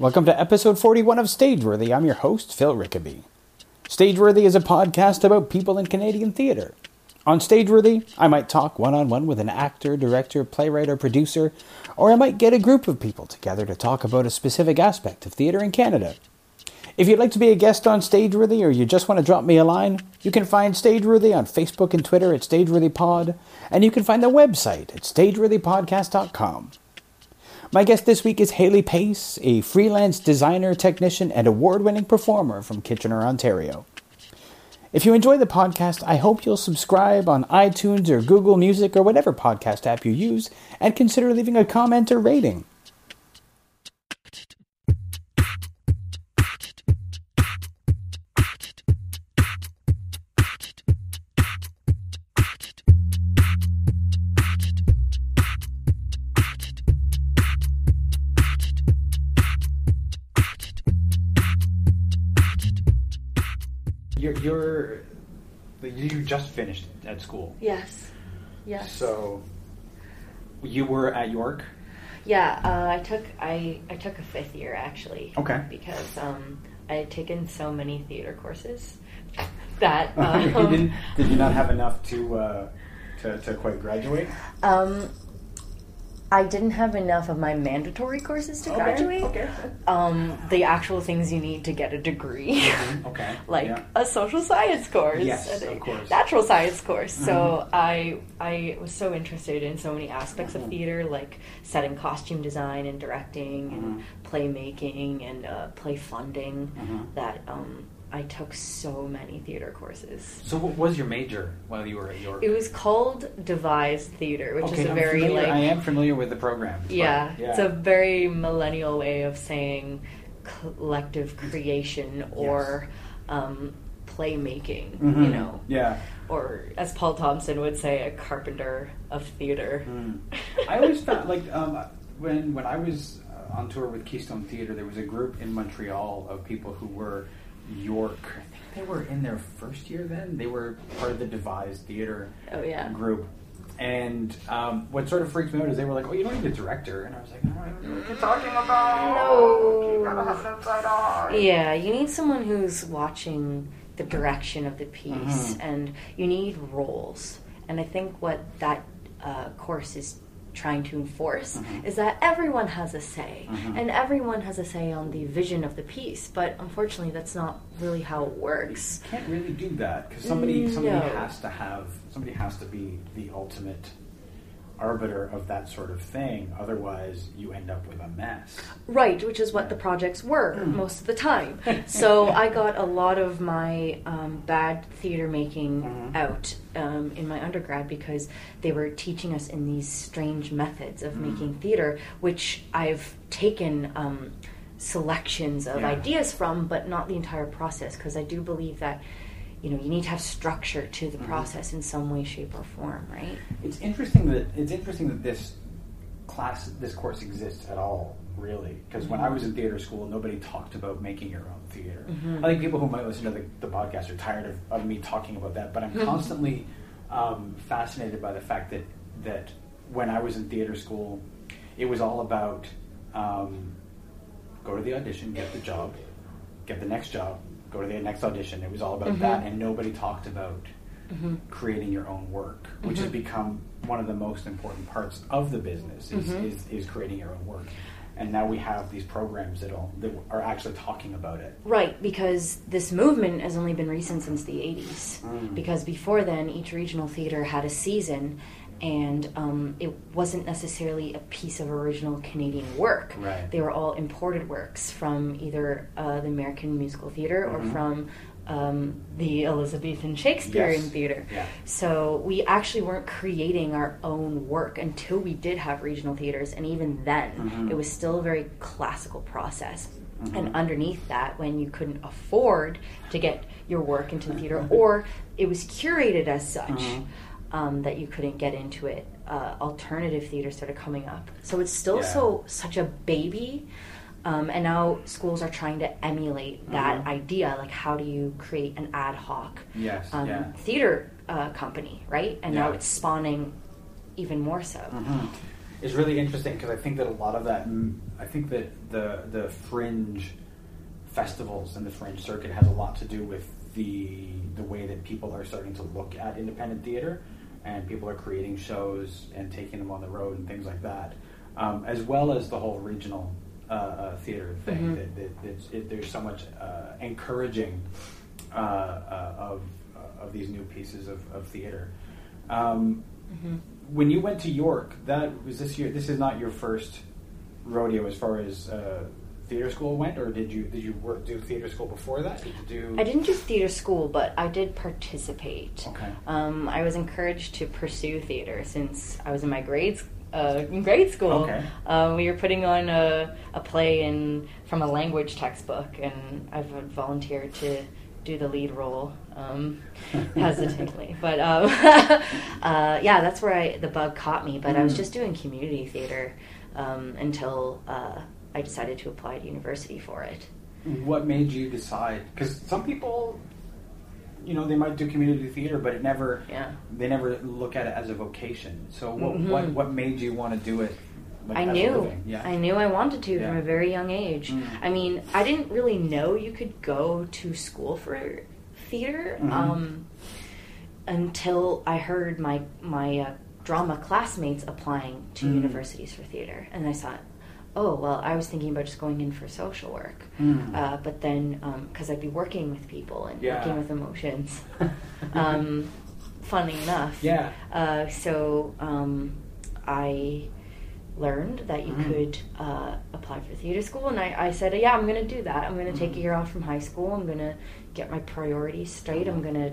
Welcome to episode 41 of Stageworthy. I'm your host, Phil Rickaby. Stageworthy is a podcast about people in Canadian theatre. On Stageworthy, I might talk one on one with an actor, director, playwright, or producer, or I might get a group of people together to talk about a specific aspect of theatre in Canada. If you'd like to be a guest on Stageworthy or you just want to drop me a line, you can find Stageworthy on Facebook and Twitter at StageworthyPod, and you can find the website at StageworthyPodcast.com. My guest this week is Haley Pace, a freelance designer, technician, and award winning performer from Kitchener, Ontario. If you enjoy the podcast, I hope you'll subscribe on iTunes or Google Music or whatever podcast app you use and consider leaving a comment or rating. Just finished at school, Yes. Yes. so you were at York. yeah, uh, I took I I took a fifth year actually. Okay. Because um, I had taken so many theater courses that you um, didn't, did you not have enough to uh, to, to quite graduate? um, I didn't have enough of my mandatory courses to graduate. Okay. Um, the actual things you need to get a degree. Okay. like yeah. a social science course Yes, and a of course. natural science course. So Mhm. I I was so interested in so many aspects Mhm. of theater, like setting costume design and directing and Mhm. playmaking and uh, play funding, Mhm. that um, I took so many theater courses. So what was your major while you were at York? It was called devised theater, which okay, is a I'm very familiar- like I am familiar with the program. yeah, yeah. it's a very millennial way of saying collective creation or um, playmaking, Mhm. you know, Yeah. or as Paul Thompson would say, a carpenter of theater. Mm. I always felt like um, when when I was uh, on tour with Keystone Theatre, there was a group in Montreal of people who were York. I think they were in their first year then. They were part of the devised theater Oh yeah. group. And um, what sort of freaks me out is they were like, "Oh, you don't need a director," and I was like, "No, I don't know what you're talking about. No. you gotta have an outside eye." Yeah, you need someone who's watching the direction of the piece, Mhm. and you need roles. And I think what that uh, course is trying to enforce Mhm. is that everyone has a say, Mhm. and everyone has a say on the vision of the piece. But unfortunately, that's not really how it works. can't really do that because somebody somebody No. has to have somebody has to be the ultimate arbiter of that sort of thing. Otherwise, you end up with a mess. Right, which is what the projects were Mm. most of the time. So I got a lot of my um, bad theater making Mhm. out um, in my undergrad because they were teaching us in these strange methods of Mm. making theater, which I've taken um, selections of Yeah. ideas from, but not the entire process because I do believe that. You know, you need to have structure to the Mhm. process in some way, shape, or form, right? It's interesting that it's interesting that this class this course exists at all. Really, because when I was in theater school, nobody talked about making your own theater. Mhm. I think people who might listen to the, the podcast are tired of, of me talking about that, but I'm constantly um, fascinated by the fact that that when I was in theater school, it was all about um, go to the audition, get the job, get the next job, go to the next audition. It was all about Mhm. that, and nobody talked about hmm creating your own work, which has Mhm. become one of the most important parts of the business is, Mhm. is, is creating your own work. And now we have these programs that that are actually talking about it. Right, because this movement has only been recent since the 80s. Mm. Because before then, each regional theater had a season, and um, it wasn't necessarily a piece of original Canadian work. Right. They were all imported works from either uh, the American musical theater or Mhm. from um, the Elizabethan Shakespearean Yes. theater. Yeah. So we actually weren't creating our own work until we did have regional theaters, and even then, Mhm. it was still a very classical process. Mhm. And underneath that, when you couldn't afford to get your work into the theater, or it was curated as such Mhm. Um, that you couldn't get into it, uh, alternative theater started coming up. So it's still Yeah. so such a baby. Um, and now schools are trying to emulate that Mhm. idea. Like, how do you create an ad hoc Yes. um, yeah. theater uh, company, right? And now it's spawning even more so. Mhm. is really interesting because I think that a lot of that, mm, I think that the the fringe festivals and the fringe circuit has a lot to do with the the way that people are starting to look at independent theater, and people are creating shows and taking them on the road and things like that, um, as well as the whole regional uh, uh, theater thing. Mhm. That, that, that it, there's so much uh, encouraging uh, uh, of uh, of these new pieces of, of theater. Um, Mhm. when you went to York, that was this year. This is not your first rodeo as far as uh, theater school went, or did you did you work do theater school before that? Did you do? I didn't do theater school, but I did participate. Okay. Um, I was encouraged to pursue theater since I was in my grades. Uh, in grade school, Okay. um, we were putting on a, a play in from a language textbook, and I've volunteered to do the lead role um, hesitantly. But um, uh, yeah, that's where I, the bug caught me. But I was Mm. just doing community theater um, until uh, I decided to apply to university for it. What made you decide? Because some people, you know, they might do community theater, but it never. Yeah. They never look at it as a vocation. So what Mhm. what, what made you want to do it? like, I knew. Yeah. I knew I wanted to from a very young age. Mm. I mean, I didn't really know you could go to school for theater Mhm. um, until I heard my my uh, drama classmates applying to Mm. universities for theater, and I thought, oh well, I was thinking about just going in for social work. Mm. Uh, but then, because I'd be working with people and Yeah. working with emotions, um, funny enough. Yeah. Uh, so um, I learned that you Mm. could uh, apply for theater school, and I, I said, yeah, I'm going to do that. I'm going to take a Mhm. year off from high school. I'm going to get my priorities straight. I'm going to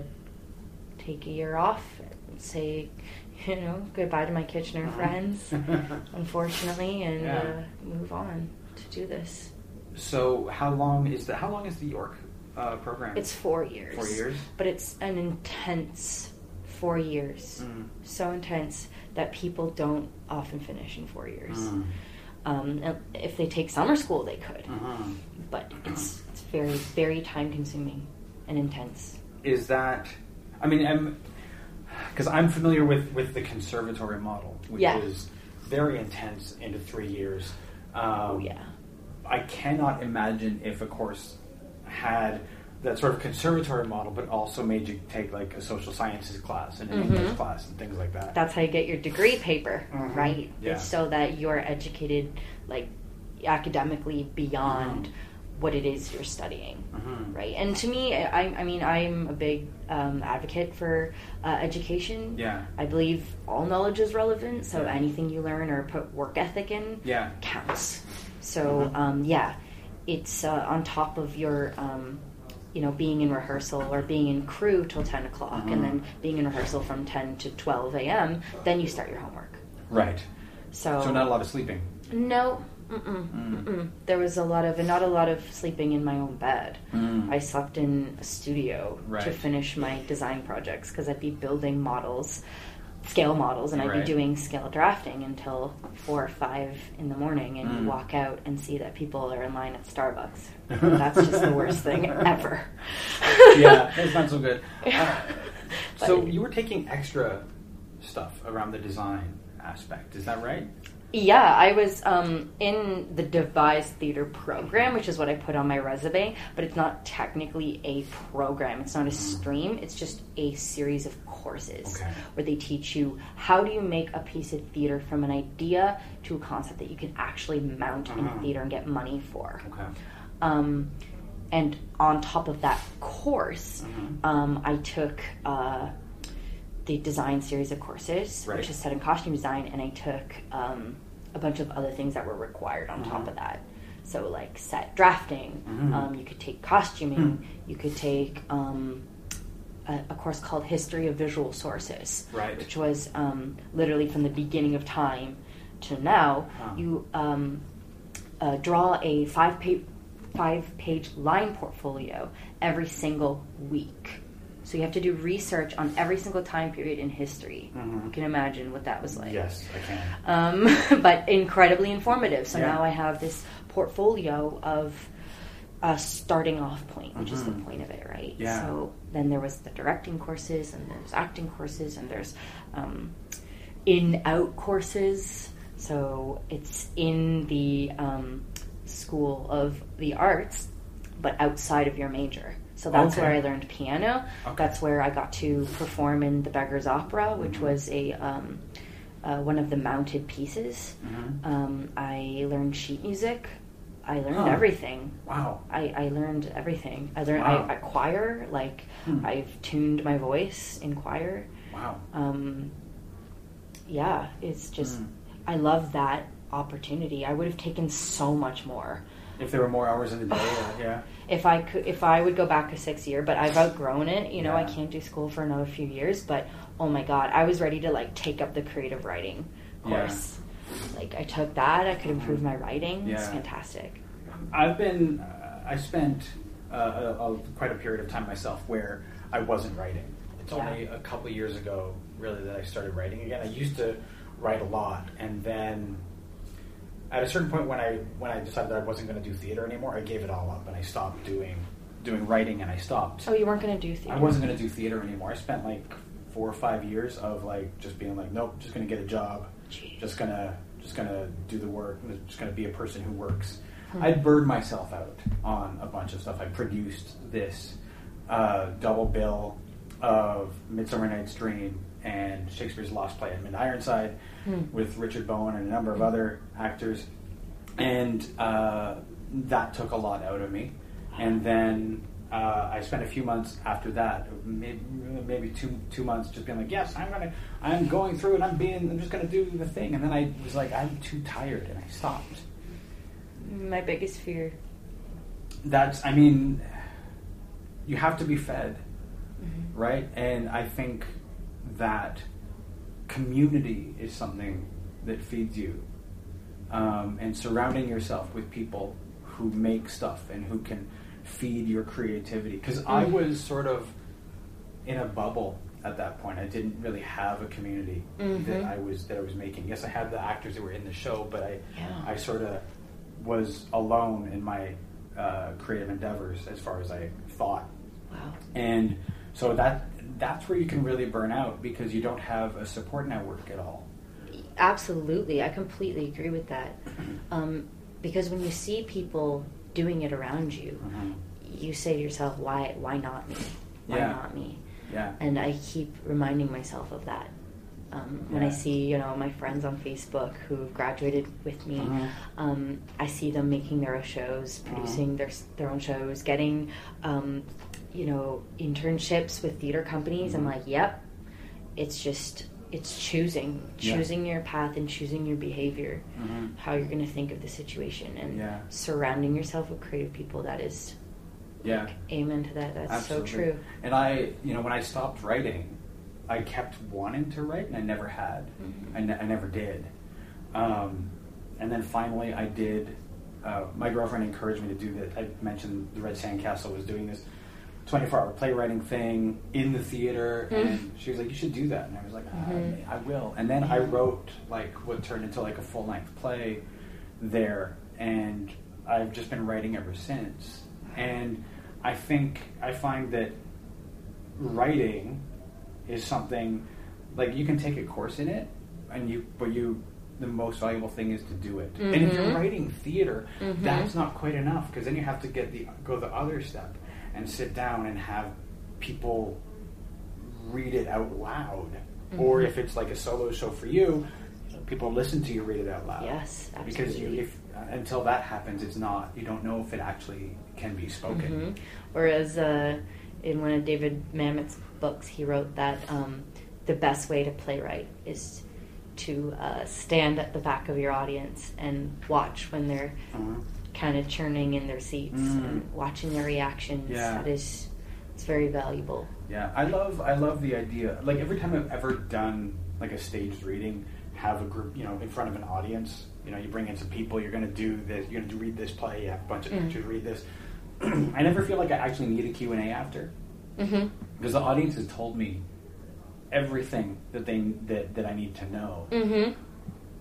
take a year off and say, you know, goodbye to my Kitchener Mhm. friends, unfortunately, and Yeah. uh, move on to do this. So how long is the how long is the York uh, program? It's four years. four years. But it's an intense four years. Mm. So intense that people don't often finish in four years. Mm. Um, if they take summer school, they could. Uh-huh. But it's, it's very, very time consuming and intense. is that i mean i'm because i'm familiar with with the conservatory model which Yeah. is very intense into three years um, Oh, yeah. i cannot imagine if a course had that sort of conservatory model but also made you take like a social sciences class and an Mhm. english class and things like that That's how you get your degree paper, Mhm. right? Yeah. It's so that you're educated, like, academically beyond Mhm. What it is you're studying. Mhm. Right, and to me, I, I mean, I'm a big um, advocate for uh, education. Yeah. I believe all knowledge is relevant, so Yeah. anything you learn or put work ethic in Yeah. counts. So Mhm. um, yeah, it's uh, on top of your, um, you know, being in rehearsal or being in crew till ten o'clock, Mhm. and then being in rehearsal from ten to twelve a.m. Then you start your homework. right So, so not a lot of sleeping no. Mm-mm, Mm. mm-mm. There was a lot of, and not a lot of sleeping in my own bed. Mm. I slept in a studio to finish my design projects because I'd be building models, scale models, and I'd Right. be doing scale drafting until four or five in the morning, and Mm. you walk out and see that people are in line at Starbucks. That's just the worst thing ever. yeah it's not so good Uh, so you were taking extra stuff around the design aspect is that right Yeah, I was um, in the devised theater program, which is what I put on my resume, but it's not technically a program. It's not a stream. It's just a series of courses Okay. where they teach you how do you make a piece of theater from an idea to a concept that you can actually mount in Uh-huh. a theater and get money for. okay Um, and on top of that course, Mhm. um, I took uh, the design series of courses, Right. which is set in costume design, and I took um, a bunch of other things that were required on top Mhm. of that. So, like set drafting, Mhm. um, you could take costuming, Hmm. you could take um, a, a course called History of Visual Sources, Right. which was um, literally from the beginning of time to now. Huh. You um, uh, draw a five page five page line portfolio every single week. So you have to do research on every single time period in history. Mhm. You can imagine what that was like. yes i can Um, but incredibly informative. So Yeah. now I have this portfolio of a starting off point, which is the Mhm. point of it, right? Yeah. So then there was the directing courses, and there's acting courses, and there's um, in out courses So it's in the um, School of the Arts, but outside of your major. So that's Okay. where I learned piano. Okay. That's where I got to perform in the Beggar's Opera, which Mhm. was a um, uh, one of the mounted pieces. Mhm. Um, I learned sheet music. I learned everything. Wow. I, I learned everything. I learned Wow. I, I choir. Like Hmm. I've tuned my voice in choir. Wow. Um, yeah, it's just Hmm. I love that opportunity. I would have taken so much more If there were more hours in the day, or, yeah. if I could. If I would go back a six year, but I've outgrown it. You know, I Yeah. can't do school for another few years. But oh my god, I was ready to like take up the creative writing Yeah. course. Like I took that. I could improve my writing. It's Yeah. fantastic. I've been, uh, I spent uh, a, a, quite a period of time myself where I wasn't writing. It's Yeah. only a couple years ago, really, that I started writing again. I used to write a lot, and then at a certain point when I when I decided that I wasn't going to do theater anymore, I gave it all up and I stopped doing doing writing, and I stopped. Oh, you weren't going to do theater. I wasn't going to do theater anymore. I spent like four or five years of like just being like, nope, just going to get a job, Jeez. just gonna just gonna do the work, just gonna be a person who works. Hmm. I'd burned myself out on a bunch of stuff. I produced this uh, double bill of Midsummer Night's Dream and Shakespeare's Lost Play at Mid Ironside Hmm. with Richard Bowen and a number of other actors, and uh, that took a lot out of me. And then uh, I spent a few months after that, maybe, maybe two two months, just being like, yes, I'm gonna, I'm going through it. I'm being, I'm just gonna do the thing. And then I was like, I'm too tired, and I stopped. My biggest fear. That's, I mean, you have to be fed, Mhm. right? And I think that community is something that feeds you, um, and surrounding yourself with people who make stuff and who can feed your creativity. Because I Mm. was sort of in a bubble at that point. I didn't really have a community that Mhm. I was that I was making. Yes, I had the actors that were in the show, but I Yeah. I sort of was alone in my uh, creative endeavors as far as I thought, Wow. and so that that's where you can really burn out because you don't have a support network at all. Absolutely, I completely agree with that. Um, because when you see people doing it around you, Mhm. you say to yourself, "Why? Why not me? Why Yeah. not me?" Yeah. And I keep reminding myself of that. Um, when I see, you know, my friends on Facebook who've graduated with me, Mhm. um, I see them making their own shows, Uh-huh. producing their their own shows, getting, um, you know, internships with theater companies. I'm Mhm. like, yep, it's just it's choosing, Yeah. choosing your path and choosing your behavior, Mhm. how you're going to think of the situation, and Yeah. surrounding yourself with creative people. That is, Yeah. amen to that. That's Absolutely. so true. And I, you know, when I stopped writing, I kept wanting to write, and I never had. Mhm. I, ne- I never did. Um, and then finally, I did. Uh, my girlfriend encouraged me to do that. I mentioned the Red Sandcastle was doing this 24 hour playwriting thing in the theater, Mm. and she was like, "You should do that." And I was like, "Ah, Mhm. "I will." And then I wrote like what turned into like a full length play there, and I've just been writing ever since. And I think I find that writing is something like you can take a course in it, and you but you the most valuable thing is to do it. And if you're Mhm. writing theater, Mhm. that's not quite enough because then you have to get the go the other step and sit down and have people read it out loud. Or Mhm. if it's like a solo show for you, people listen to you read it out loud. Yes, absolutely. Because you, if uh, until that happens, it's not. You don't know if it actually can be spoken. Mhm. Whereas uh, in one of David Mamet's books, he wrote that um, the best way to playwright is to uh, stand at the back of your audience and watch when they're Uh-huh. Kind of churning in their seats Mhm. and watching their reactions. Yeah. That is, it's very valuable. Yeah, I love I love the idea. Like every time I've ever done like a staged reading, have a group, you know, in front of an audience. You know, you bring in some people. You're going to do this. You're going to read this play. You have a bunch of Mm. pictures. Read this. I never feel like I actually need a Q and A after Mm-hmm. because the audience has told me everything that they that, that I need to know. Mm-hmm.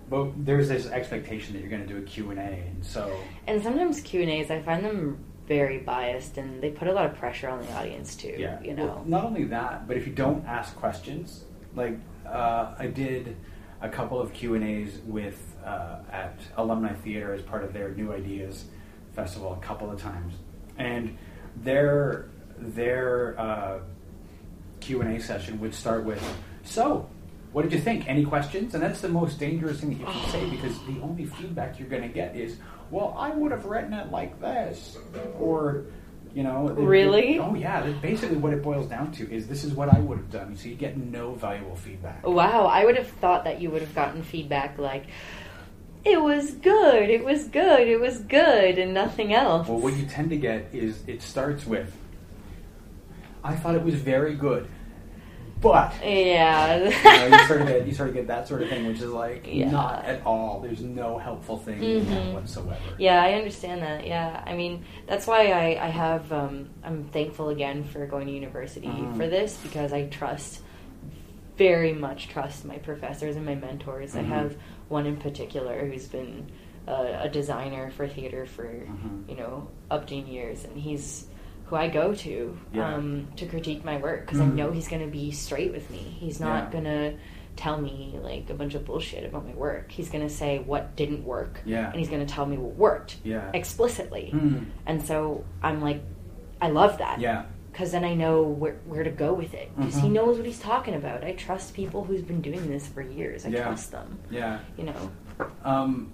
But there's this expectation that you're going to do a Q and so And sometimes Q and A's, I find them very biased, and they put a lot of pressure on the audience too. Yeah. You know. Well, not only that, but if you don't ask questions, like uh, I did a couple of Q and A's with uh, at Alumnae Theater as part of their New Ideas Festival a couple of times, and their their uh, Q and A session would start with, "So, what did you think? Any questions?" And that's the most dangerous thing that you can say because the only feedback you're going to get is, "Well, I would have written it like this," or you know, it- it- Really? oh yeah. Basically, what it boils down to is this is what I would have done. So you get no valuable feedback. Wow, I would have thought that you would have gotten feedback like, it was good, it was good, it was good, and nothing else. Well, what you tend to get is it starts with, "I thought it was very good," but yeah. you, know, you sort of get you sort of get that sort of thing, which is like Yeah. not at all. There's no helpful thing in that Mhm. whatsoever. Yeah, I understand that. Yeah, I mean that's why I I have um, I'm thankful again for going to university Mhm. for this because I trust very much trust my professors and my mentors. Mhm. I have one in particular who's been uh, a designer for theater for Mhm. you know upteen years, and he's who I go to Yeah. um, to critique my work because Mhm. I know he's going to be straight with me. He's not Yeah. going to tell me like a bunch of bullshit about my work. He's going to say what didn't work Yeah. and he's going to tell me what worked Yeah. explicitly. Hmm. And so I'm like, I love that. Yeah. Because then I know where, where to go with it. Because he Mhm. knows what he's talking about. I trust people who's been doing this for years. I Yeah. trust them. Yeah. You know. Um,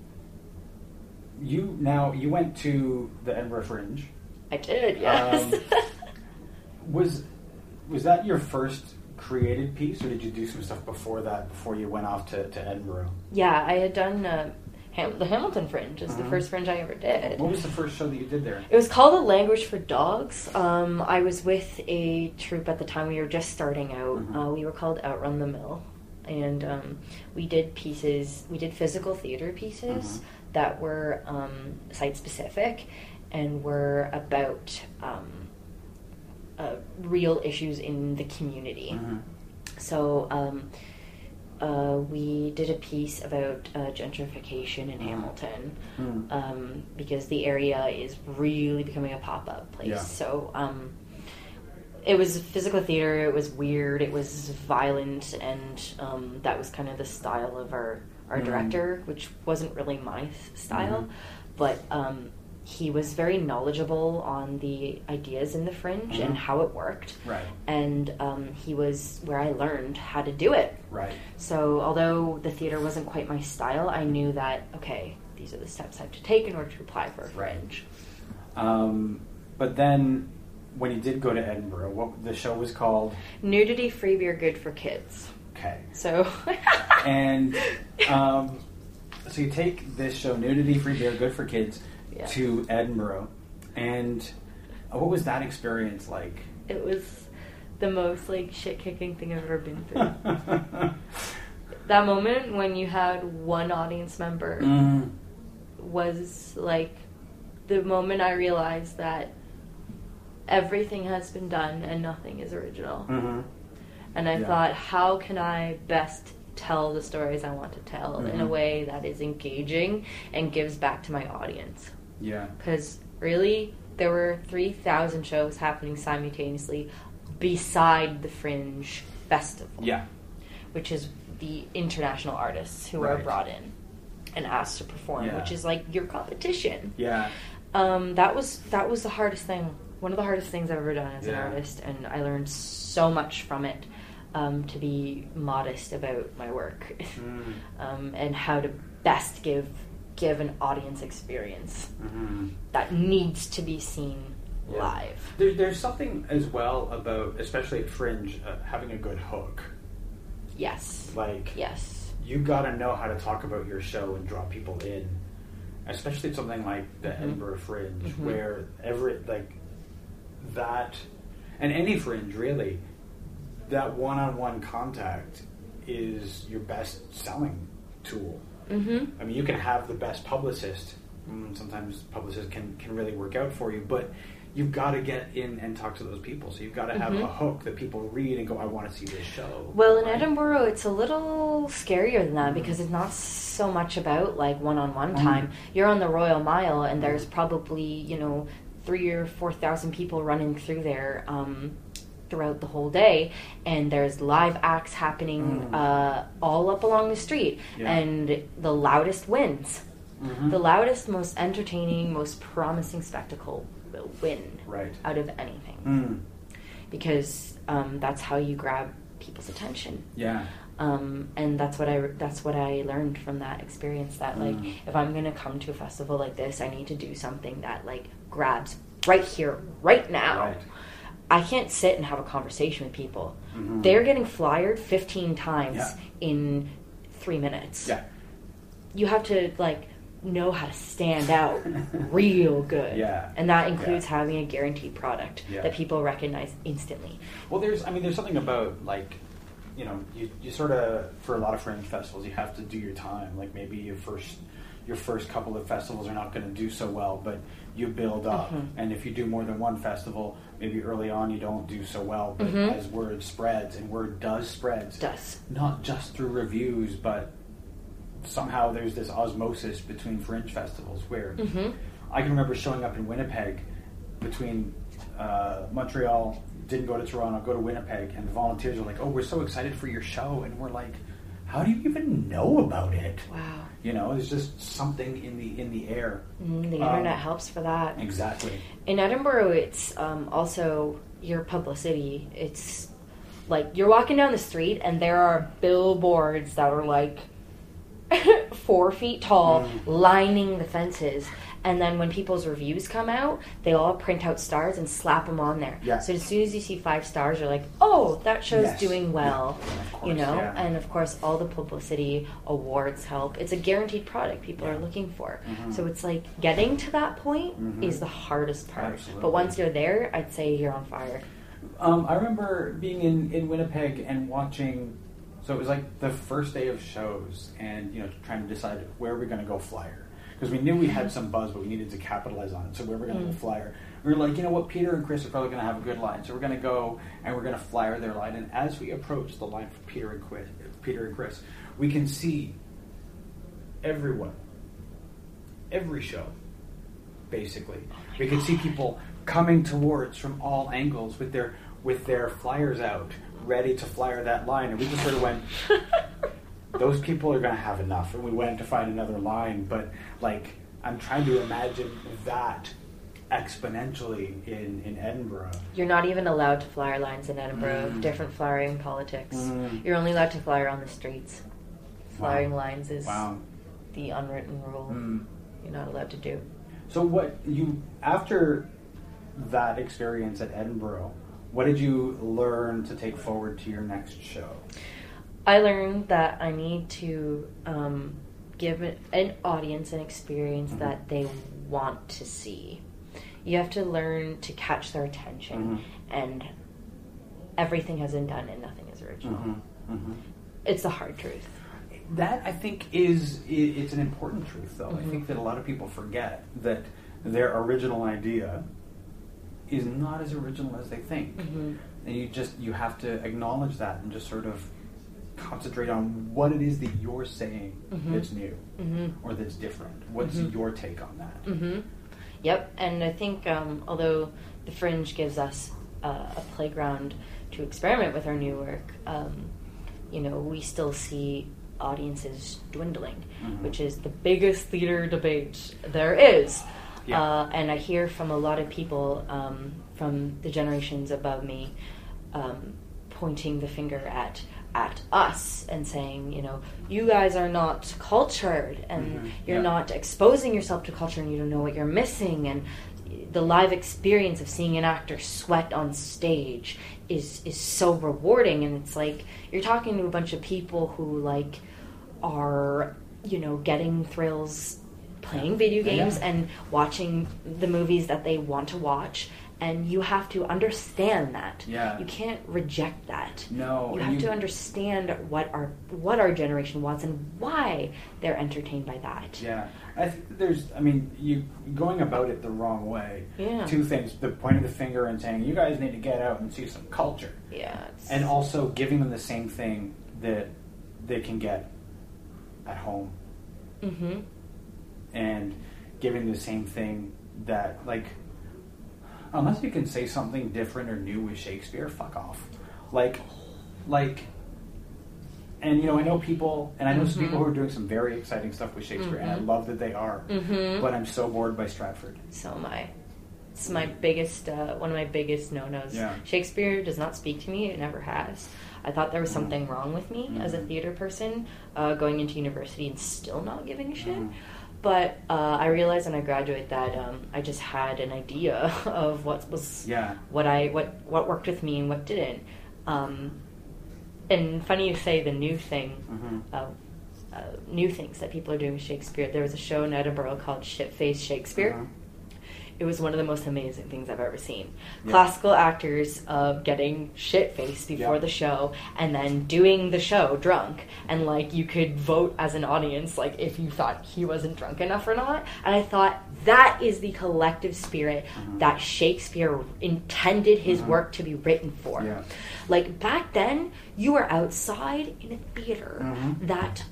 you now you went to the Edinburgh Fringe. I did, yes. Um, Was was that your first created piece, or did you do some stuff before that? Before you went off to, to Edinburgh? yeah, I had done uh, Ham- the Hamilton Fringe. It's the Mhm. first Fringe I ever did. What was the first show that you did there? It was called A Language for Dogs. Um, I was with a troupe at the time. We were just starting out. Mhm. Uh, we were called Outrun the Mill. And um, we did pieces, we did physical theater pieces Mhm. that were um, site specific and were about um, uh, real issues in the community. Mhm. So um, uh, we did a piece about uh, gentrification in Mhm. Hamilton Hmm. um, because the area is really becoming a pop up place. Yeah. So um, it was physical theater. It was weird. It was violent, and um, that was kind of the style of our our Mhm. director, which wasn't really my style, but. He was very knowledgeable on the ideas in the fringe Mhm. and how it worked, Right. and um, he was where I learned how to do it. Right. So, although the theater wasn't quite my style, I knew that okay, these are the steps I have to take in order to apply for Right. fringe. Um, but then, when you did go to Edinburgh, what the show was called? Nudity free beer good for kids. Okay. So, And um, so you take this show, Nudity Free Beer, Good for Kids, Yeah. to Edinburgh, and uh, what was that experience like? it was the most like shit kicking thing I've ever been through. that moment when you had one audience member Mm, was like the moment I realized that everything has been done and nothing is original. mhm. And I Yeah. thought, how can I best tell the stories I want to tell in a Mhm. way that is engaging and gives back to my audience? Yeah. Because really, there were 3,000 shows happening simultaneously beside the Fringe Festival, Yeah. which is the international artists who are brought in and asked to perform, Yeah. which is like your competition. Yeah. Um, that was that was the hardest thing. One of the hardest things I've ever done as Yeah. an artist, and I learned so much from it. Um, to be modest about my work, Mm. um, and how to best give give an audience experience Mhm. that needs to be seen Yeah. live. There, there's something as well about, especially at Fringe, uh, having a good hook. Yes. Like, Yes. you got to know how to talk about your show and draw people in, especially something like the Mhm. Edinburgh Fringe, Mhm. where every like that, and any fringe really, that one-on-one contact is your best selling tool. Mm-hmm. I mean, you can have the best publicist. mm, Sometimes publicists can can really work out for you, but you've got to get in and talk to those people. So you've got to have Mhm. a hook that people read and go, "I want to see this show." Well, in? Edinburgh, it's a little scarier than that Mhm. because it's not so much about like one-on-one Mhm. time. You're on the Royal Mile, and there's probably you know three or four thousand people running through there um, throughout the whole day, and there's live acts happening Mm. uh, all up along the street, Yeah. and the loudest wins. Mhm. The loudest, most entertaining, most promising spectacle will win Right. out of anything Mm. because um, that's how you grab people's attention. Yeah. Um, and that's what I that's what I learned from that experience. That like, Mm. if I'm gonna come to a festival like this, I need to do something that like grabs right here, right now. Right. I can't sit and have a conversation with people. Mhm. They're getting flyered 15 times Yeah. in three minutes. Yeah. You have to like know how to stand out real good. Yeah. And that includes Yeah. having a guaranteed product Yeah. that people recognize instantly. Well, there's, I mean, there's something about like, you know, you, you sort of for a lot of fringe festivals, you have to do your time. Like maybe your first your first couple of festivals are not going to do so well, but you build up. Mhm. And if you do more than one festival, maybe early on you don't do so well, but Mhm. as word spreads and word does spreads, Does. not just through reviews, but somehow there's this osmosis between fringe festivals where Mhm. I can remember showing up in Winnipeg between uh, Montreal, didn't go to Toronto, go to Winnipeg, and the volunteers were like, "Oh, we're so excited for your show," and we're like, "How do you even know about it?" Wow. You know, there's just something in the in the air. Mm, the Um, internet helps for that. Exactly. In Edinburgh, it's um, also your publicity. It's like you're walking down the street and there are billboards that are like four feet tall, Mm. lining the fences. And then when people's reviews come out, they all print out stars and slap them on there. Yeah. So as soon as you see five stars, you're like, "Oh, that show's Yes. doing well." Yeah, course, you know, yeah. and of course, all the publicity awards help. It's a guaranteed product people Yeah. are looking for. Mhm. So it's like getting to that point Mhm. is the hardest part. Absolutely. But once you're there, I'd say you're on fire. Um, I remember being in, in Winnipeg and watching. So it was like the first day of shows, and you know, trying to decide where we're going to go flyer because we knew we had some buzz, but we needed to capitalize on it. So we're going to Mm. go flyer, we were like, you know what, Peter and Chris are probably going to have a good line, so we're going to go and we're going to flyer their line. And as we approach the line for Peter and Chris, Peter and Chris, we can see everyone, every show, basically. we could see people coming towards from all angles with their with their flyers out, ready to flyer that line, and we just sort of went. Those people are going to have enough, and we went to find another line. But like, I'm trying to imagine that exponentially in in Edinburgh. You're not even allowed to flyer lines in Edinburgh. Mm. Different flyering politics. Mm. You're only allowed to flyer on the streets. Flyering Wow. lines is Wow. the unwritten rule. Mm. You're not allowed to do. So what you after that experience at Edinburgh, what did you learn to take forward to your next show? I learned that I need to um, give an audience an experience that they want to see. You have to learn to catch their attention, Mhm. and everything has been done and nothing is original. Mm-hmm. It's the hard truth. That I think is it's an important truth, though. I Mhm. think that a lot of people forget that their original idea is not as original as they think, Mhm. and you just you have to acknowledge that and just sort of concentrate on what it is that you're saying Mhm. that's new hmm or that's different. What's Mhm. your take on that? hmm Yep, and I think um, although the Fringe gives us uh, a playground to experiment with our new work, um, you know, we still see audiences dwindling, Mhm. which is the biggest theater debate there is. Yeah. Uh, and I hear from a lot of people um, from the generations above me um, pointing the finger at at us and saying, you know, you guys are not cultured and Mhm. you're Yeah. not exposing yourself to culture and you don't know what you're missing and the live experience of seeing an actor sweat on stage is is so rewarding and it's like you're talking to a bunch of people who like are you know getting thrills playing video Yeah. games and watching the movies that they want to watch and you have to understand that Yeah. you can't reject that No, you have you- to understand what our what our generation wants and why they're entertained by that Yeah, I think there's. I mean, you going about it the wrong way. Yeah. Two things: the pointing the finger and saying you guys need to get out and see some culture, yeah it's, and also giving them the same thing that they can get at home, mm-hmm. and giving the same thing that like unless you can say something different or new with Shakespeare, fuck off. Like, like, and you know, I know people, and I know some people who are doing some very exciting stuff with Shakespeare, and I love that they are. Mm-hmm. But I'm so bored by Stratford. So am I. It's my biggest, uh, one of my biggest no-nos. Yeah. Shakespeare does not speak to me. It never has. I thought there was something wrong with me as a Mhm. theater person, uh, going into university and still not giving a shit. But uh, I realized when I graduated that um, I just had an idea of what was Yeah. what I what what worked with me and what didn't. Um, and funny you say the new thing, Mhm. uh, uh, new things that people are doing with Shakespeare. There was a show in Edinburgh called Shit Face Shakespeare. Uh-huh. It was one of the most amazing things I've ever seen. Yeah. Classical actors uh, getting shit faced before Yeah. the show and then doing the show drunk. And like you could vote as an audience, like if you thought he wasn't drunk enough or not. And I thought that is the collective spirit Mhm. that Shakespeare intended his Mhm. work to be written for. Yeah. Like back then, you were outside in a theater Mhm. that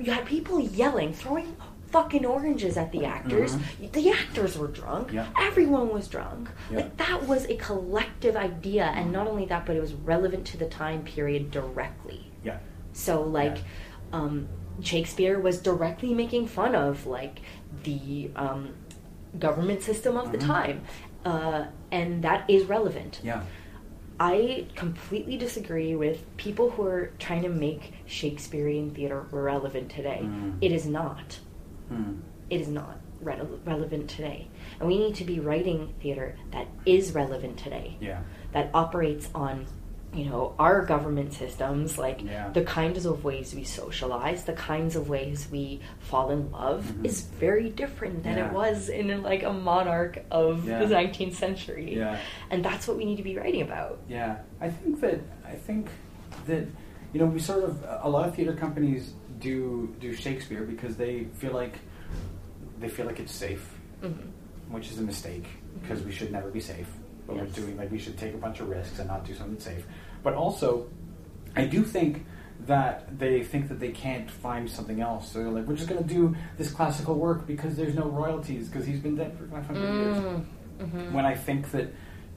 you had people yelling, throwing fucking oranges at the actors. The actors were drunk. Mm-hmm. Yeah. Everyone was drunk. Yeah. Like that was a collective idea, and not only that, but it was relevant to the time period directly. Yeah. So like, um, Shakespeare was directly making fun of like the um, government system of the Mhm. time, uh, and that is relevant. Yeah. I completely disagree with people who are trying to make Shakespearean theater relevant today. Mm. It is not. Hmm. It is not re- relevant today. And we need to be writing theater that is relevant today, Yeah. that operates on you know our government systems like Yeah. the kinds of ways we socialize the kinds of ways we fall in love Mhm. is very different than Yeah. it was in like a monarch of Yeah. the 19th century Yeah. and that's what we need to be writing about Yeah, I think that I think that you know we sort of a lot of theater companies do do Shakespeare because they feel like they feel like it's safe, Mhm. which is a mistake because we should never be safe. But Yes. we're doing like we should take a bunch of risks and not do something safe. But also, I do think that they think that they can't find something else. So they're like, we're just going to do this classical work because there's no royalties because he's been dead for 500 years Mm, mhm. when I think that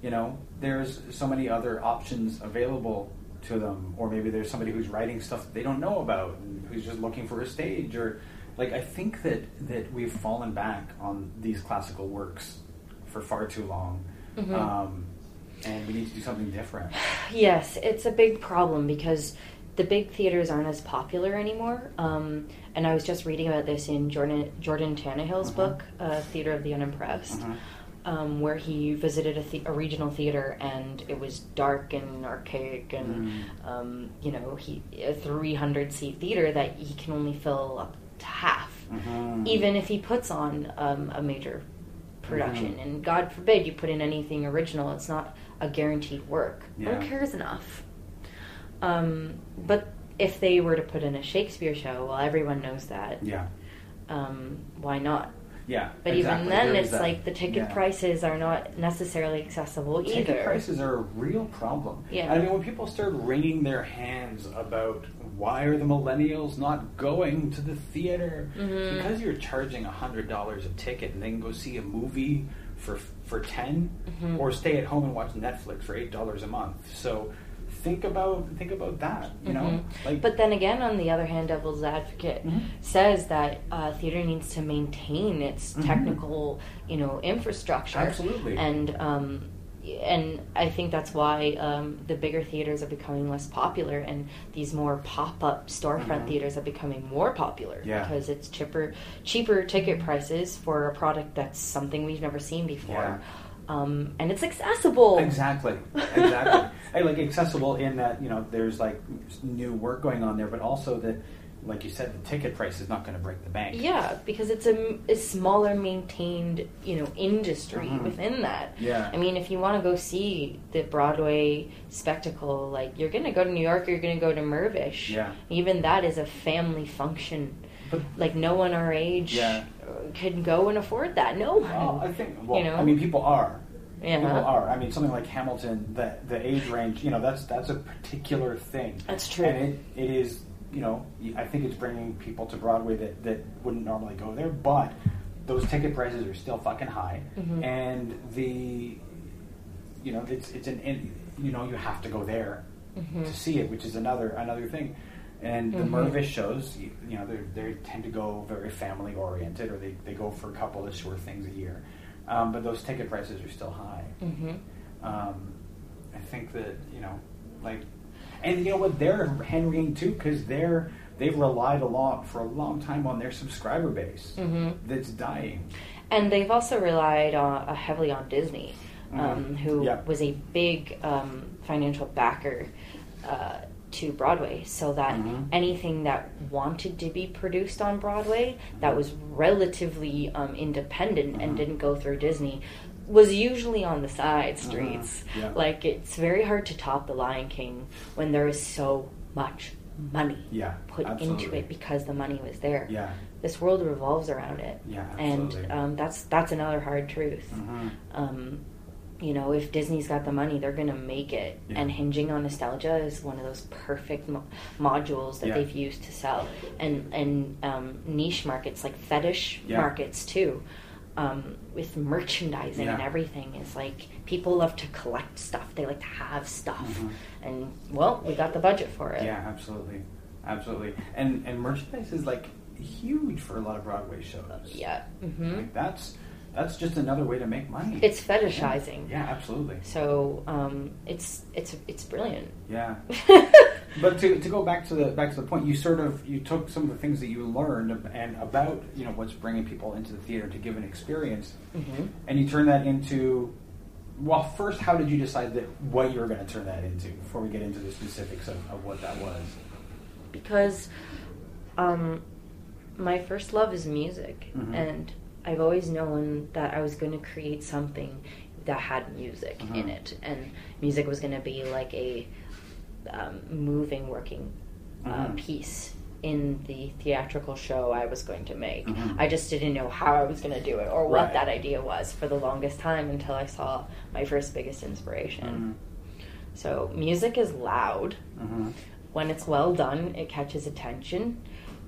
you know there's so many other options available to them, or maybe there's somebody who's writing stuff that they don't know about and who's just looking for a stage, or like I think that that we've fallen back on these classical works for far too long, Mhm. um, and we need to do something different. Yes, it's a big problem because the big theaters aren't as popular anymore. Um, and I was just reading about this in Jordan Jordan Tannahill's Mhm. book, uh, Theater of the Unimpressed, Mhm. Um, where he visited a, the- a regional theater and it was dark and archaic and Mm. um, you know he a 300 seat theater that he can only fill up to half Mhm. even if he puts on um, a major production. Mhm. And God forbid you put in anything original, it's not a guaranteed work. No one cares enough. Um, but if they were to put in a Shakespeare show, well, everyone knows that. yeah, Um, why not? Yeah. But exactly. even then, There it's like the ticket Yeah. prices are not necessarily accessible either. Ticket prices are a real problem. Yeah. I mean, when people start wringing their hands about why are the millennials not going to the theater, Mhm. because you're charging hundred dollars a ticket and then go see a movie for for 10 Mhm. or stay at home and watch Netflix for eight dollars a month. So think about think about that. You know, Mhm. like but then again, on the other hand, Devil's Advocate Mhm. says that uh, theater needs to maintain its Mhm. technical, you know, infrastructure. Absolutely. And um, and I think that's why um, the bigger theaters are becoming less popular, and these more pop-up storefront Mhm. theaters are becoming more popular Yeah. because it's cheaper, cheaper ticket prices for a product that's something we've never seen before. Yeah. Um, and it's accessible. Exactly, exactly. I like accessible in that you know there's like new work going on there, but also that, like you said, the ticket price is not going to break the bank. Yeah, because it's a, a smaller maintained, you know, industry Mhm. within that. Yeah. I mean, if you want to go see the Broadway spectacle, like you're going to go to New York, you're going to go to Mirvish. Yeah. Even that is a family function. But Like no one our age Yeah. Can go and afford that. No one. well, I think well, You know? I mean people are. Yeah. People are. I mean something like Hamilton, the the age range, you know, that's that's a particular thing. That's true. And it, it is, you know, I think it's bringing people to Broadway that that wouldn't normally go there, but those ticket prices are still fucking high, Mhm. and the you know it's it's an in, you know you have to go there Mm-hmm. to see it, which is another another thing. And the Mhm. Mirvish shows, you, you know, they they tend to go very family oriented, or they, they go for a couple of short things a year. Um, but those ticket prices are still high. hmm Um, I think that you know, like, and you know what, they're Henrying too because they're they've relied a lot for a long time on their subscriber base hmm that's dying. And they've also relied on, uh, heavily on Disney, um, Mhm. who Yeah. was a big um, financial backer uh, to Broadway, so that Mhm. anything that wanted to be produced on Broadway that was relatively um, independent and Mhm. didn't go through Disney was usually on the side streets. Uh-huh. Yeah. Like it's very hard to top The Lion King when there is so much money Yeah, put into it because the money was there. Yeah, This world revolves around it yeah, and um, that's that's another hard truth. Mhm. Um, you know, if Disney's got the money, they're gonna make it. Yeah. And hinging on nostalgia is one of those perfect mo- modules that Yeah. they've used to sell. And and um, niche markets like fetish Yeah. markets too. Um, with merchandising and everything is like people love to collect stuff. They like to have stuff, Mhm. and well, we got the budget for it. Yeah, absolutely, absolutely. And and merchandise is like huge for a lot of Broadway shows. Yeah. hmm Like, that's that's just another way to make money. It's fetishizing. Yeah, absolutely. So um, it's it's it's brilliant. Yeah. But to, to go back to the back to the point, you sort of you took some of the things that you learned and about you know what's bringing people into the theater to give an experience, hmm and you turn that into. Well, first, how did you decide that what you were going to turn that into? Before we get into the specifics of, of what that was. because um, my first love is music, Mhm. and I've always known that I was going to create something that had music in Mhm. it, and music was going to be like a um, moving, working uh, Mhm. piece in the theatrical show I was going to make. Mhm. I just didn't know how I was going to do it or what Right. that idea was for the longest time until I saw my first biggest inspiration. So music is loud Mm-hmm. when it's well done, it catches attention.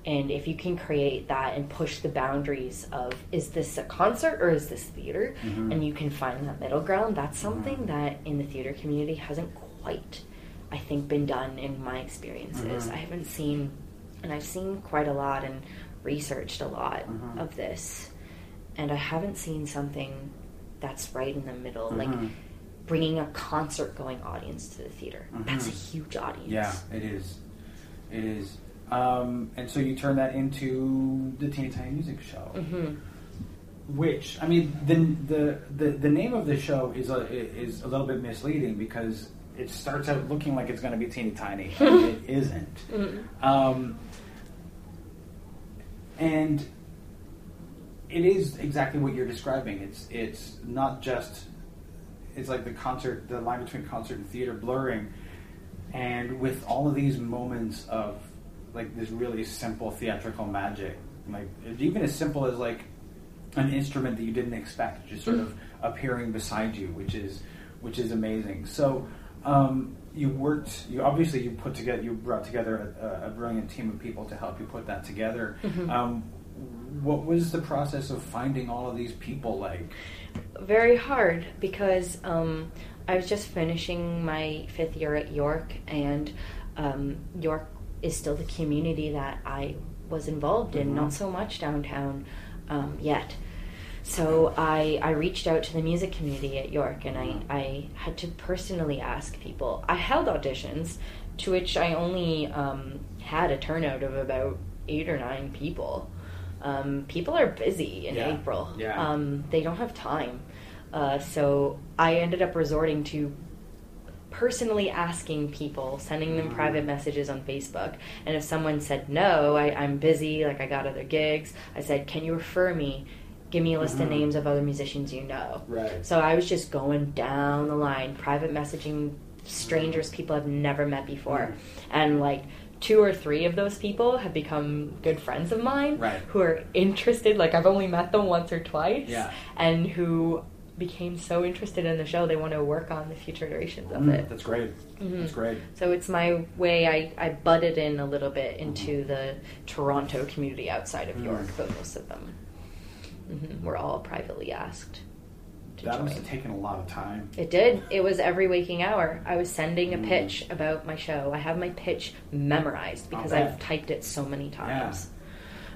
And if you can create that and push the boundaries of is this a concert or is this theater, Mhm. and you can find that middle ground, that's something Mhm. that in the theater community hasn't quite, I think, been done in my experiences. Mhm. I haven't seen, and I've seen quite a lot and researched a lot Mhm. of this, and I haven't seen something that's right in the middle, like Mhm. bringing a concert going audience to the theater. That's a huge audience. Yeah, it is. It is. Um, and so you turn that into the Teeny Tiny Music Show, hmm which I mean, the, the the the name of the show is a is a little bit misleading because it starts out looking like it's going to be teeny tiny, and it isn't. Mm. Um, and it is exactly what you're describing. It's it's not just it's like the concert, the line between concert and theater blurring, and with all of these moments of like this really simple theatrical magic, like even as simple as like an instrument that you didn't expect just sort of appearing beside you, which is which is amazing. So um, you worked. You obviously you put together. You brought together a, a brilliant team of people to help you put that together. Mhm. Um, what was the process of finding all of these people like? Very hard because um, I was just finishing my fifth year at York, and um, York is still the community that I was involved in, Mhm. not so much downtown um, yet. So I, I reached out to the music community at York and I, Mhm. I had to personally ask people. I held auditions to which I only um, had a turnout of about eight or nine people. Um, people are busy in Yeah. April. Yeah. Um, they don't have time. Uh, so I ended up resorting to personally asking people, sending them Mhm. private messages on Facebook. And if someone said, no, I, I'm busy, like I got other gigs, I said, can you refer me? Give me a list of Mhm. names of other musicians you know. Right. So I was just going down the line, private messaging strangers, people I've never met before. Mhm. And like two or three of those people have become good friends of mine Right. who are interested. Like I've only met them once or twice. Yeah. And who became so interested in the show they want to work on the future iterations of Mm, it. That's great. Mhm. That's great. So it's my way. I, I butted in a little bit into Mhm. the Toronto community outside of Mm. York, but most of them hmm were all privately asked. to That join. must have taken a lot of time. It did. It was every waking hour. I was sending a Mm. pitch about my show. I have my pitch memorized because I've typed it so many times. Yeah.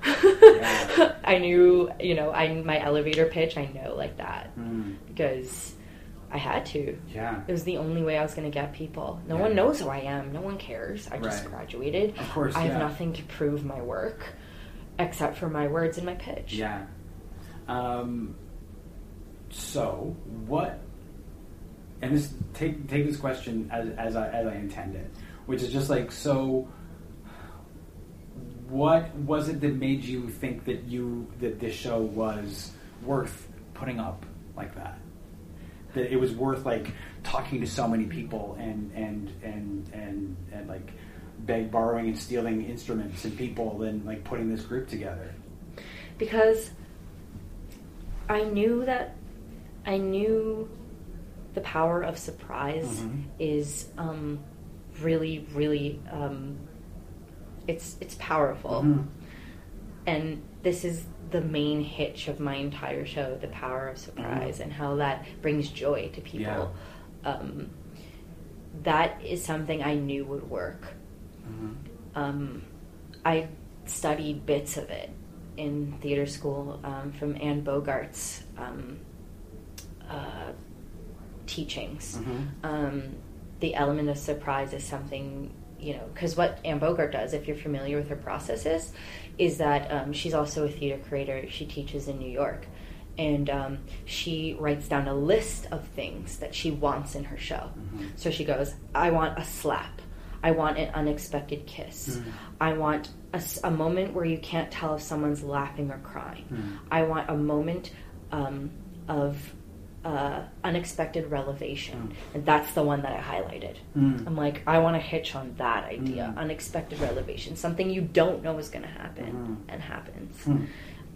I knew, you know, I my elevator pitch. I know like that Mm, because I had to. yeah. It was the only way I was going to get people. No Yeah. one knows who I am. No one cares. I just Right. graduated. Of course, I have nothing to prove my work except for my words and my pitch. Yeah. Um, so what? And this take take this question as as I as I intend it, which is just like so. What was it that made you think that you that this show was worth putting up like that? That it was worth like talking to so many people and and and and and like beg, borrowing, and stealing instruments and people, and like putting this group together. because I knew that I knew the power of surprise Mhm. is um, really, really um, it's it's powerful, Mhm. and this is the main hitch of my entire show: the power of surprise Mhm. and how that brings joy to people. Um, that is something I knew would work Mhm. um, I studied bits of it in theater school um, from Anne Bogart's um, uh, teachings. Mhm. Um, the element of surprise is something, you know, because what Anne Bogart does, if you're familiar with her processes, is that um, she's also a theater creator. She teaches in New York. And um, she writes down a list of things that she wants in her show. Mhm. So she goes, I want a slap. I want an unexpected kiss. Mhm. I want a moment where you can't tell if someone's laughing or crying. Mhm. I want a moment um, of uh, unexpected revelation. Mm. And that's the one that I highlighted. Mm. I'm like, I want to hitch on that idea Mm. unexpected revelation, something you don't know is going to happen Mhm. and happens. Mm.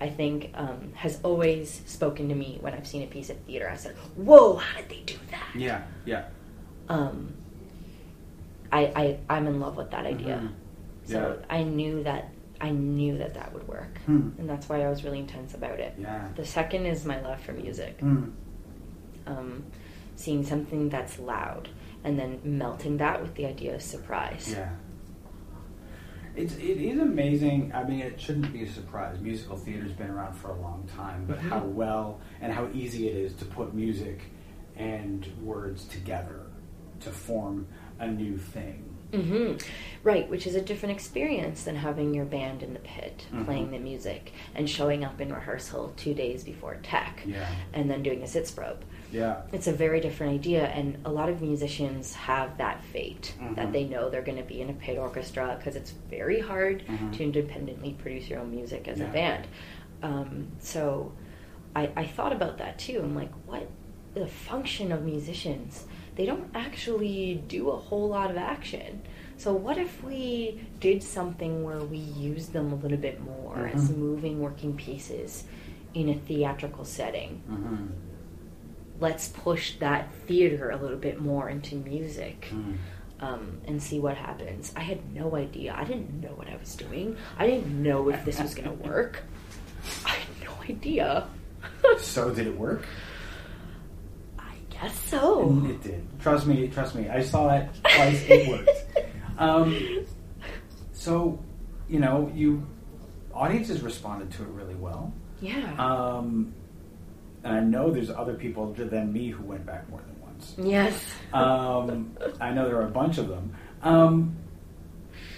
I think um, has always spoken to me when I've seen a piece of theater. I said, "Whoa, how did they do that?" Yeah, yeah. um, I, I I'm in love with that idea. Mhm. So Yeah. I knew that I knew that that would work, Hmm. and that's why I was really intense about it. Yeah. The second is my love for music. Mm. Um, seeing something that's loud and then melting that with the idea of surprise. Yeah. It's, it is amazing. I mean, it shouldn't be a surprise. Musical theater's been around for a long time, but Mhm. how well and how easy it is to put music and words together to form a new thing. hmm Right, which is a different experience than having your band in the pit Mhm. playing the music and showing up in rehearsal two days before tech Yeah. and then doing a sitzprobe. Yeah. It's a very different idea, and a lot of musicians have that fate Mhm. that they know they're going to be in a pit orchestra because it's very hard Mhm. to independently produce your own music as Yeah. a band. Um, so I, I thought about that too. I'm like, what the function of musicians? They don't actually do a whole lot of action. So what if we did something where we use them a little bit more as Mhm. moving working pieces in a theatrical setting? Mm-hmm. Let's push that theater a little bit more into music Mm. um, and see what happens. I had no idea. I didn't know what I was doing. I didn't know if this was going to work. I had no idea. So did it work? I guess so. And It did. Trust me. Trust me. I saw it twice. it worked. Um, so, you know, you audiences responded to it really well. yeah. Um, and I know there's other people than me who went back more than once. yes. Um, I know there are a bunch of them. Um,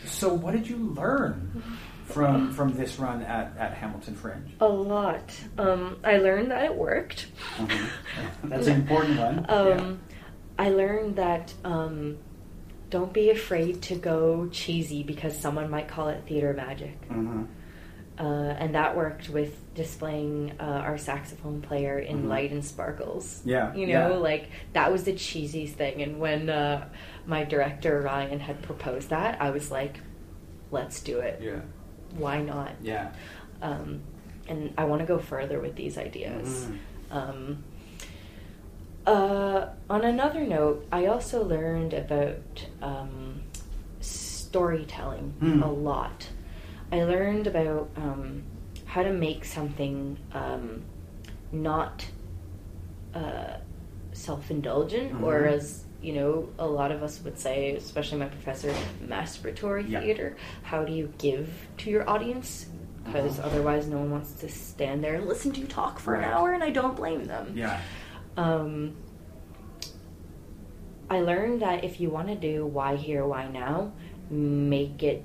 so, what did you learn from from this run at, at Hamilton Fringe? a lot. Um, I learned that it worked. Mhm. That's an important one. Um, I learned that um, don't be afraid to go cheesy because someone might call it theater magic. yeah. Uh, and that worked with displaying uh, our saxophone player in Mhm. light and sparkles. Yeah, You know, yeah. like that was the cheesiest thing. And when uh, my director, Ryan, had proposed that, I was like, let's do it. Yeah. Why not? Yeah. Um, and I want to go further with these ideas. Mhm. Um, uh, on another note, I also learned about um, storytelling Hmm. a lot. I learned about um, how to make something um, not uh, self-indulgent Mhm. or as you know a lot of us would say especially my professor masturbatory Yeah. theater how do you give to your audience because Uh-huh. otherwise no one wants to stand there and listen to you talk for Right. an hour and i don't blame them Yeah. um, I learned that if you want to do why here, why now, make it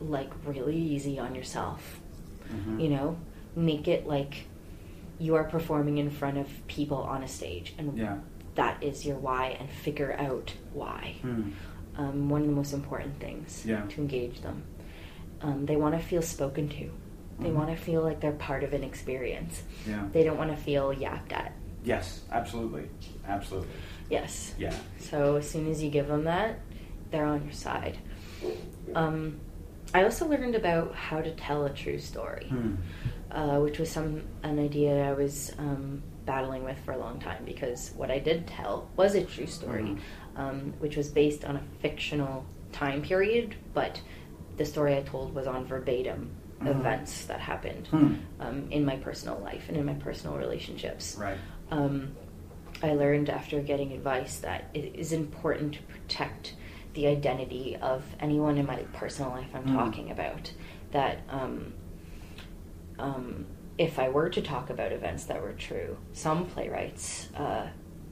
like really easy on yourself. Mhm. You know, make it like you are performing in front of people on a stage, and Yeah. that is your why, and figure out why. Hmm. Um, one of the most important things Yeah. to engage them. Um, they want to feel spoken to. They Mhm. want to feel like they're part of an experience. Yeah. They don't want to feel yapped at. Yes, absolutely. Absolutely. Yes. Yeah. So as soon as you give them that, they're on your side. Um, I also learned about how to tell a true story, Hmm. uh, which was some an idea I was um, battling with for a long time because what I did tell was a true story, Mhm. um, which was based on a fictional time period, but the story I told was on verbatim Mhm. events that happened Hmm. um, in my personal life and in my personal relationships Right. um, I learned after getting advice that it is important to protect the identity of anyone in my personal life I'm Mm. talking about. That um, um, if I were to talk about events that were true, some playwrights uh,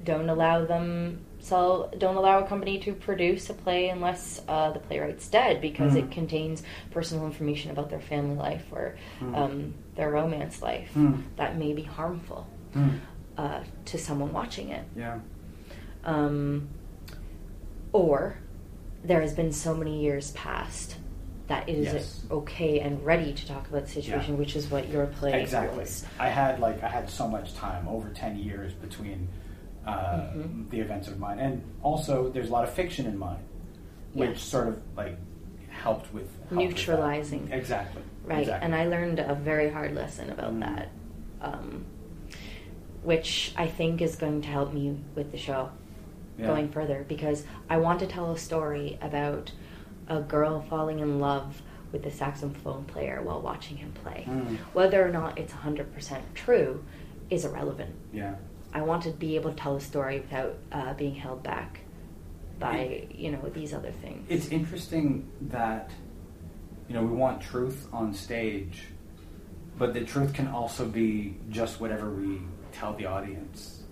don't allow them so don't allow a company to produce a play unless uh, the playwright's dead because Mm. it contains personal information about their family life or Mm. um, their romance life Mm. that may be harmful Hmm. uh, to someone watching it. Yeah. Um, or there has been so many years past that it is Yes. okay and ready to talk about the situation, Yeah. which is what your play Exactly. was. I had like I had so much time over ten years between uh, Mhm. the events of mine, and also there's a lot of fiction in mine, which Yes. sort of like helped with helped with. Neutralizing. Exactly. Right, Exactly. and I learned a very hard lesson about Mm. that, um, which I think is going to help me with the show Yeah. going further because I want to tell a story about a girl falling in love with a saxophone player while watching him play. Mm. Whether or not it's 100% true is irrelevant. Yeah. I want to be able to tell a story without uh, being held back by, you know, these other things. It's interesting that you know we want truth on stage, but the truth can also be just whatever we tell the audience.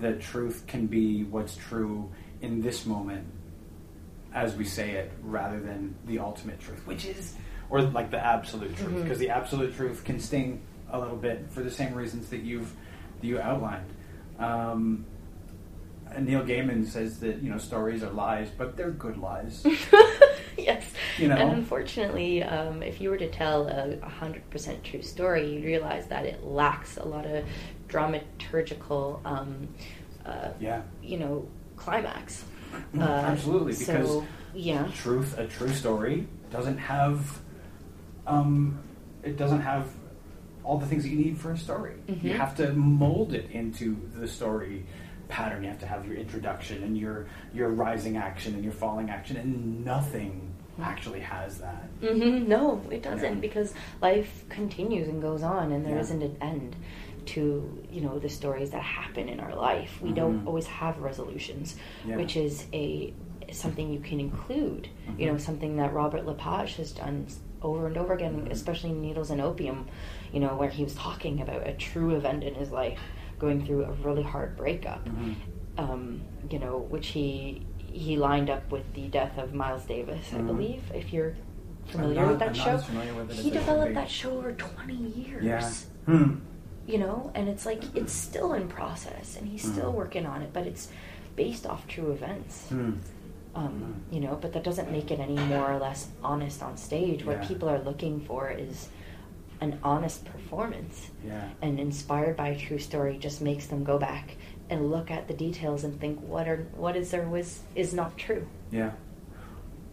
The truth can be what's true in this moment as we say it rather than the ultimate truth, which is or like the absolute truth because the absolute truth can sting a little bit for the same reasons that you've that you outlined. Um, Neil Gaiman says that you know stories are lies, but they're good lies. yes. You know? And unfortunately, um, if you were to tell a 100% true story, you'd realize that it lacks a lot of dramaturgical, um, uh, Yeah. you know, climax. Mm, absolutely, because so, yeah. truth, a true story, doesn't have, um, it doesn't have all the things that you need for a story. You Mhm. have to mold it into the story pattern. You have to have your introduction and your your rising action and your falling action, and nothing actually has that. hmm No, it doesn't Yeah. because life continues and goes on, and there Yeah. not an end to you know the stories that happen in our life. We don't Mhm. always have resolutions, Yeah. which is a something you can include. You know, something that Robert Lepage has done over and over again, Mhm. especially in Needles and Opium. You know, where he was talking about a true event in his life, going through a really hard breakup. Mhm. Um, you know, which he he lined up with the death of Miles Davis, I Mhm. believe. If you're familiar not- with that I'm show, with it he developed that show over twenty years. Yeah. Hmm. You know, and it's like it's still in process, and he's still Mhm. working on it, but it's based off true events. Hmm. Um, Mhm. you know, but that doesn't make it any more or less honest on stage. What Yeah. people are looking for is an honest performance, Yeah. and inspired by a true story just makes them go back and look at the details and think what are what is there was is not true. Yeah.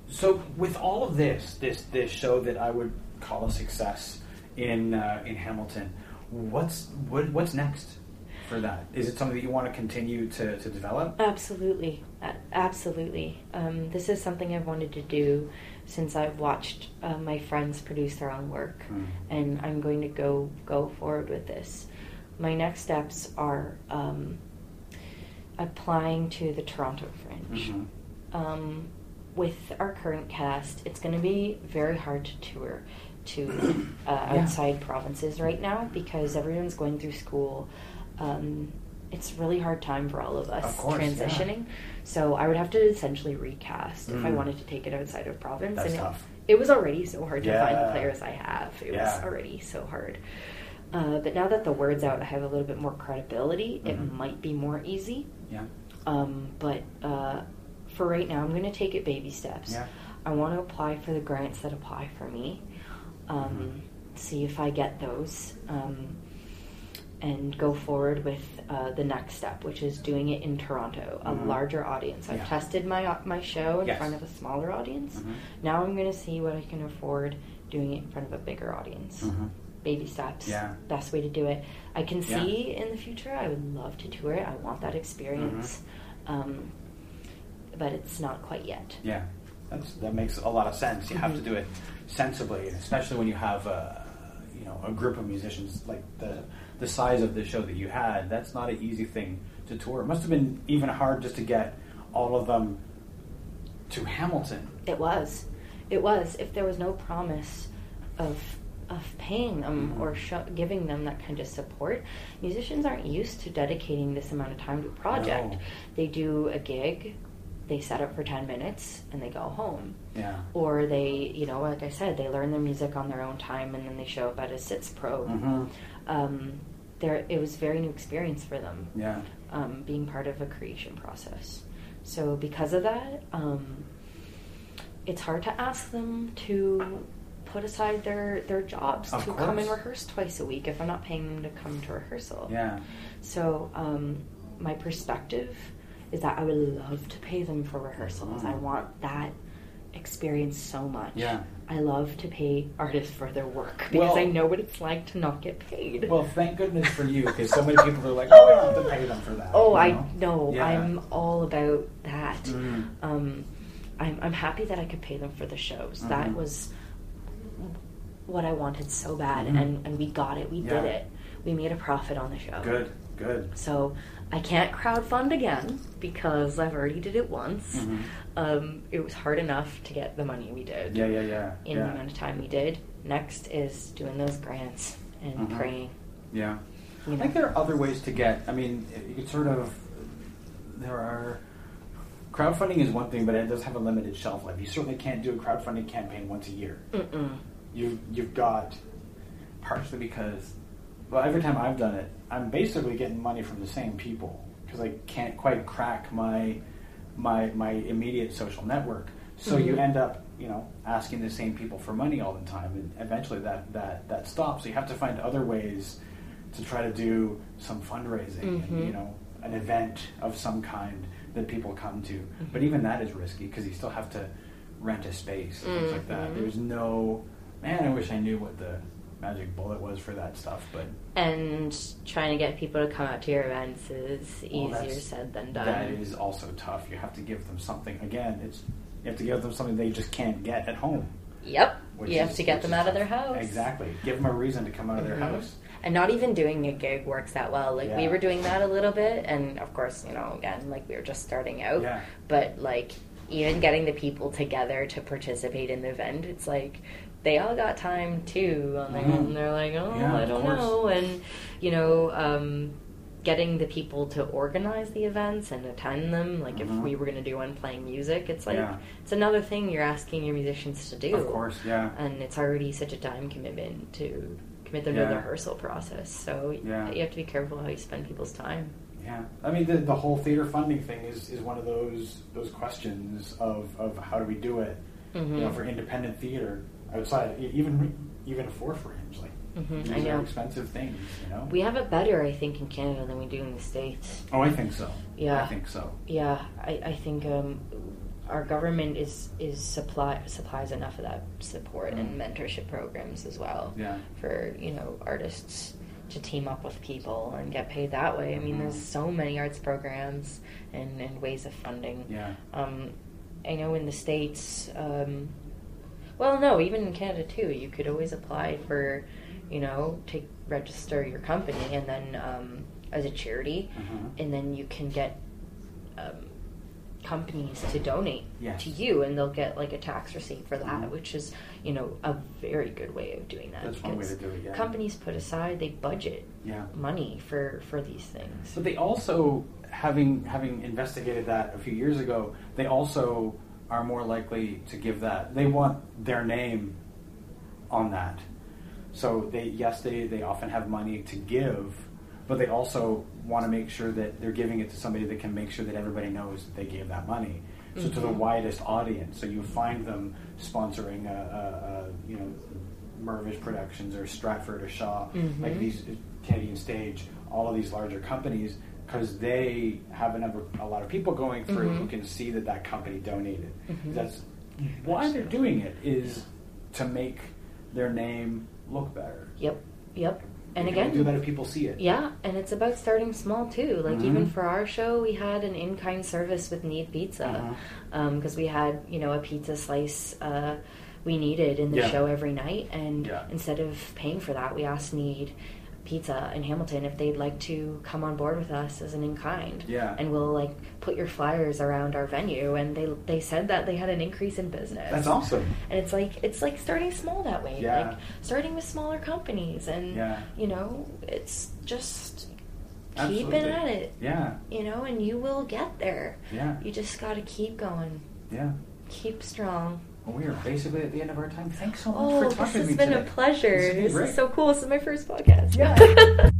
So with all of this, this this show that I would call a success in uh, in Hamilton, what's what, what's next for that? Is it something that you want to continue to, to develop? Absolutely, absolutely. Um, this is something I've wanted to do since I've watched uh, my friends produce their own work, Mm. and I'm going to go go forward with this. My next steps are um, applying to the Toronto Fringe. Mhm. Um, with our current cast, it's going to be very hard to tour to uh, Yeah. outside provinces right now because everyone's going through school. Um, it's really hard time for all of us Of course, yeah. transitioning. So I would have to essentially recast if I Mm. wanted to take it outside of province. That's and it- tough. It, was already so hard to find the players I have. It Yeah. was already so hard. Uh, but now that the word's out, I have a little bit more credibility. It Mhm. might be more easy. Yeah. Um, but uh, for right now, I'm going to take it baby steps. Yeah. I want to apply for the grants that apply for me. Um, Mhm. See if I get those. Um, and go forward with uh, the next step, which is doing it in Toronto, a Mhm. larger audience. I've Yeah. tested my my show in Yes. front of a smaller audience. Mhm. Now I'm going to see what I can afford doing it in front of a bigger audience. Mhm. Baby steps. Yeah. Best way to do it. I can Yeah. see in the future. I would love to tour it. I want that experience. Um, but it's not quite yet. Yeah, That's, that makes a lot of sense. You have to do it sensibly, especially when you have a, you know, a group of musicians like the the size of the show that you had. That's not an easy thing to tour. It must have been even hard just to get all of them to Hamilton. It was. It was. If there was no promise of of paying them Mhm. or giving them that kind of support, musicians aren't used to dedicating this amount of time to a project. No. They do a gig, they set up for 10 minutes, and they go home. Yeah. Or they, you know, like I said, they learn their music on their own time and then they show up at a sitzprobe. hmm Um, there, it was a very new experience for them Yeah. um, being part of a creation process. So because of that, um, it's hard to ask them to put aside their, their jobs Of to come and rehearse twice a week if I'm not paying them to come to rehearsal. Yeah. So um, my perspective is that I would love to pay them for rehearsals. Mm. I want that experience so much. Yeah. I love to pay artists for their work because Well- I know what it's like to not get paid. Well, thank goodness for you, because so many people are like, "Oh, we don't have to pay them for that." Oh, you I know? know. Yeah. I'm all about that. Mm. Um, I'm, I'm happy that I could pay them for the shows. That Mhm. was what I wanted so bad, Mhm. and, and we got it. We Yeah. did it. We made a profit on the show. Good. Good. So I can't crowdfund again because I've already did it once. Mhm. Um, it was hard enough to get the money we did Yeah. Yeah. Yeah. in yeah. the amount of time we did. Next is doing those grants and Mhm. praying. Yeah. You I think there are other ways to get. I mean, you could sort of. There are. Crowdfunding is one thing, but it does have a limited shelf life. You certainly can't do a crowdfunding campaign once a year. Mm-mm. You you've got partially because, well, every time I've done it, I'm basically getting money from the same people because I can't quite crack my my my immediate social network. So you Mhm. end up, you know, asking the same people for money all the time, and eventually that that that stops. So you have to find other ways to try to do some fundraising, and, Mhm. you know, an event of some kind that people come to. But Mhm. even that is risky because you still have to rent a space and things like that. Mhm. There's no man. I wish I knew what the magic bullet was for that stuff, but And trying to get people to come out to your events is well, easier said than done. That is also tough. You have to give them something. Again, it's you have to give them something they just can't get at home. Yep. You have is- to get them out of their house. Exactly. Give them a reason to come out of their Mhm. house. And not even doing a gig works that well. Like we were doing that a little bit, and of course, you know, again, like we were just starting out. Yeah. But like even getting the people together to participate in the event, it's like they all got time too on their Mhm. own. They're like, oh, Yeah, I don't know, and you know. um Getting the people to organize the events and attend them, like if Mhm. we were going to do one playing music, it's like Yeah. it's another thing you're asking your musicians to do Of course, yeah. and it's already such a time commitment to commit them to the rehearsal process. So Yeah. you have to be careful how you spend people's time. Yeah, I mean the, the whole theater funding thing is, is one of those those questions of, of how do we do it, you know, for independent theater outside even even for fringe like Mhm, these are expensive things, you know. We have it better, I think, in Canada than we do in the States. oh, I think so. Yeah. I think so. Yeah, I, I think um, our government is is supply supplies enough of that support and Mm. mentorship programs as well Yeah. for you know artists to team up with people and get paid that way. I mean, there's so many arts programs and, and ways of funding. Yeah. Um, I know in the states, um, well, no, even in Canada too. You could always apply for, you know, to register your company and then um, as a charity, Mhm. and then you can get um, companies to donate Yes. to you, and they'll get like a tax receipt for that, Mhm. which is you know a very good way of doing that. That's one way to do it, yeah. Companies put aside, they budget Yeah. money for for these things. But they also, having having investigated that a few years ago, they also are more likely to give that. They want their name on that. So they yes, they they often have money to give, but they also want to make sure that they're giving it to somebody that can make sure that everybody knows that they gave that money. So to the widest audience. So you find them sponsoring a, a, a you know Mirvish Productions or Stratford or Shaw, like Mhm. these Canadian Stage, all of these larger companies, because they have a number, a lot of people going through who Mhm. can see that that company donated. Mhm. That's why they're doing it is to make their name look better. Yep, yep. And again, do that if people see it. Yeah, and it's about starting small too. Like Mhm. even for our show, we had an in-kind service with Need Uh-huh. Pizza because we had you know a pizza slice uh, we needed in the Yeah. show every night, and Yeah. instead of paying for that, we asked Need Pizza in Hamilton if they'd like to come on board with us as an in-kind. Yeah. and we'll like put your flyers around our venue, and they they said that they had an increase in business. That's awesome. And it's like it's like starting small that way. Yeah. Like starting with smaller companies and Yeah. you know, it's just keeping at it. Yeah. You know, and you will get there. Yeah. You just gotta keep going. Yeah. Keep strong. Well, we are basically at the end of our time. Thanks so much Oh, for talking to me been today. a pleasure. This has This is so cool. This is my first podcast. Yeah.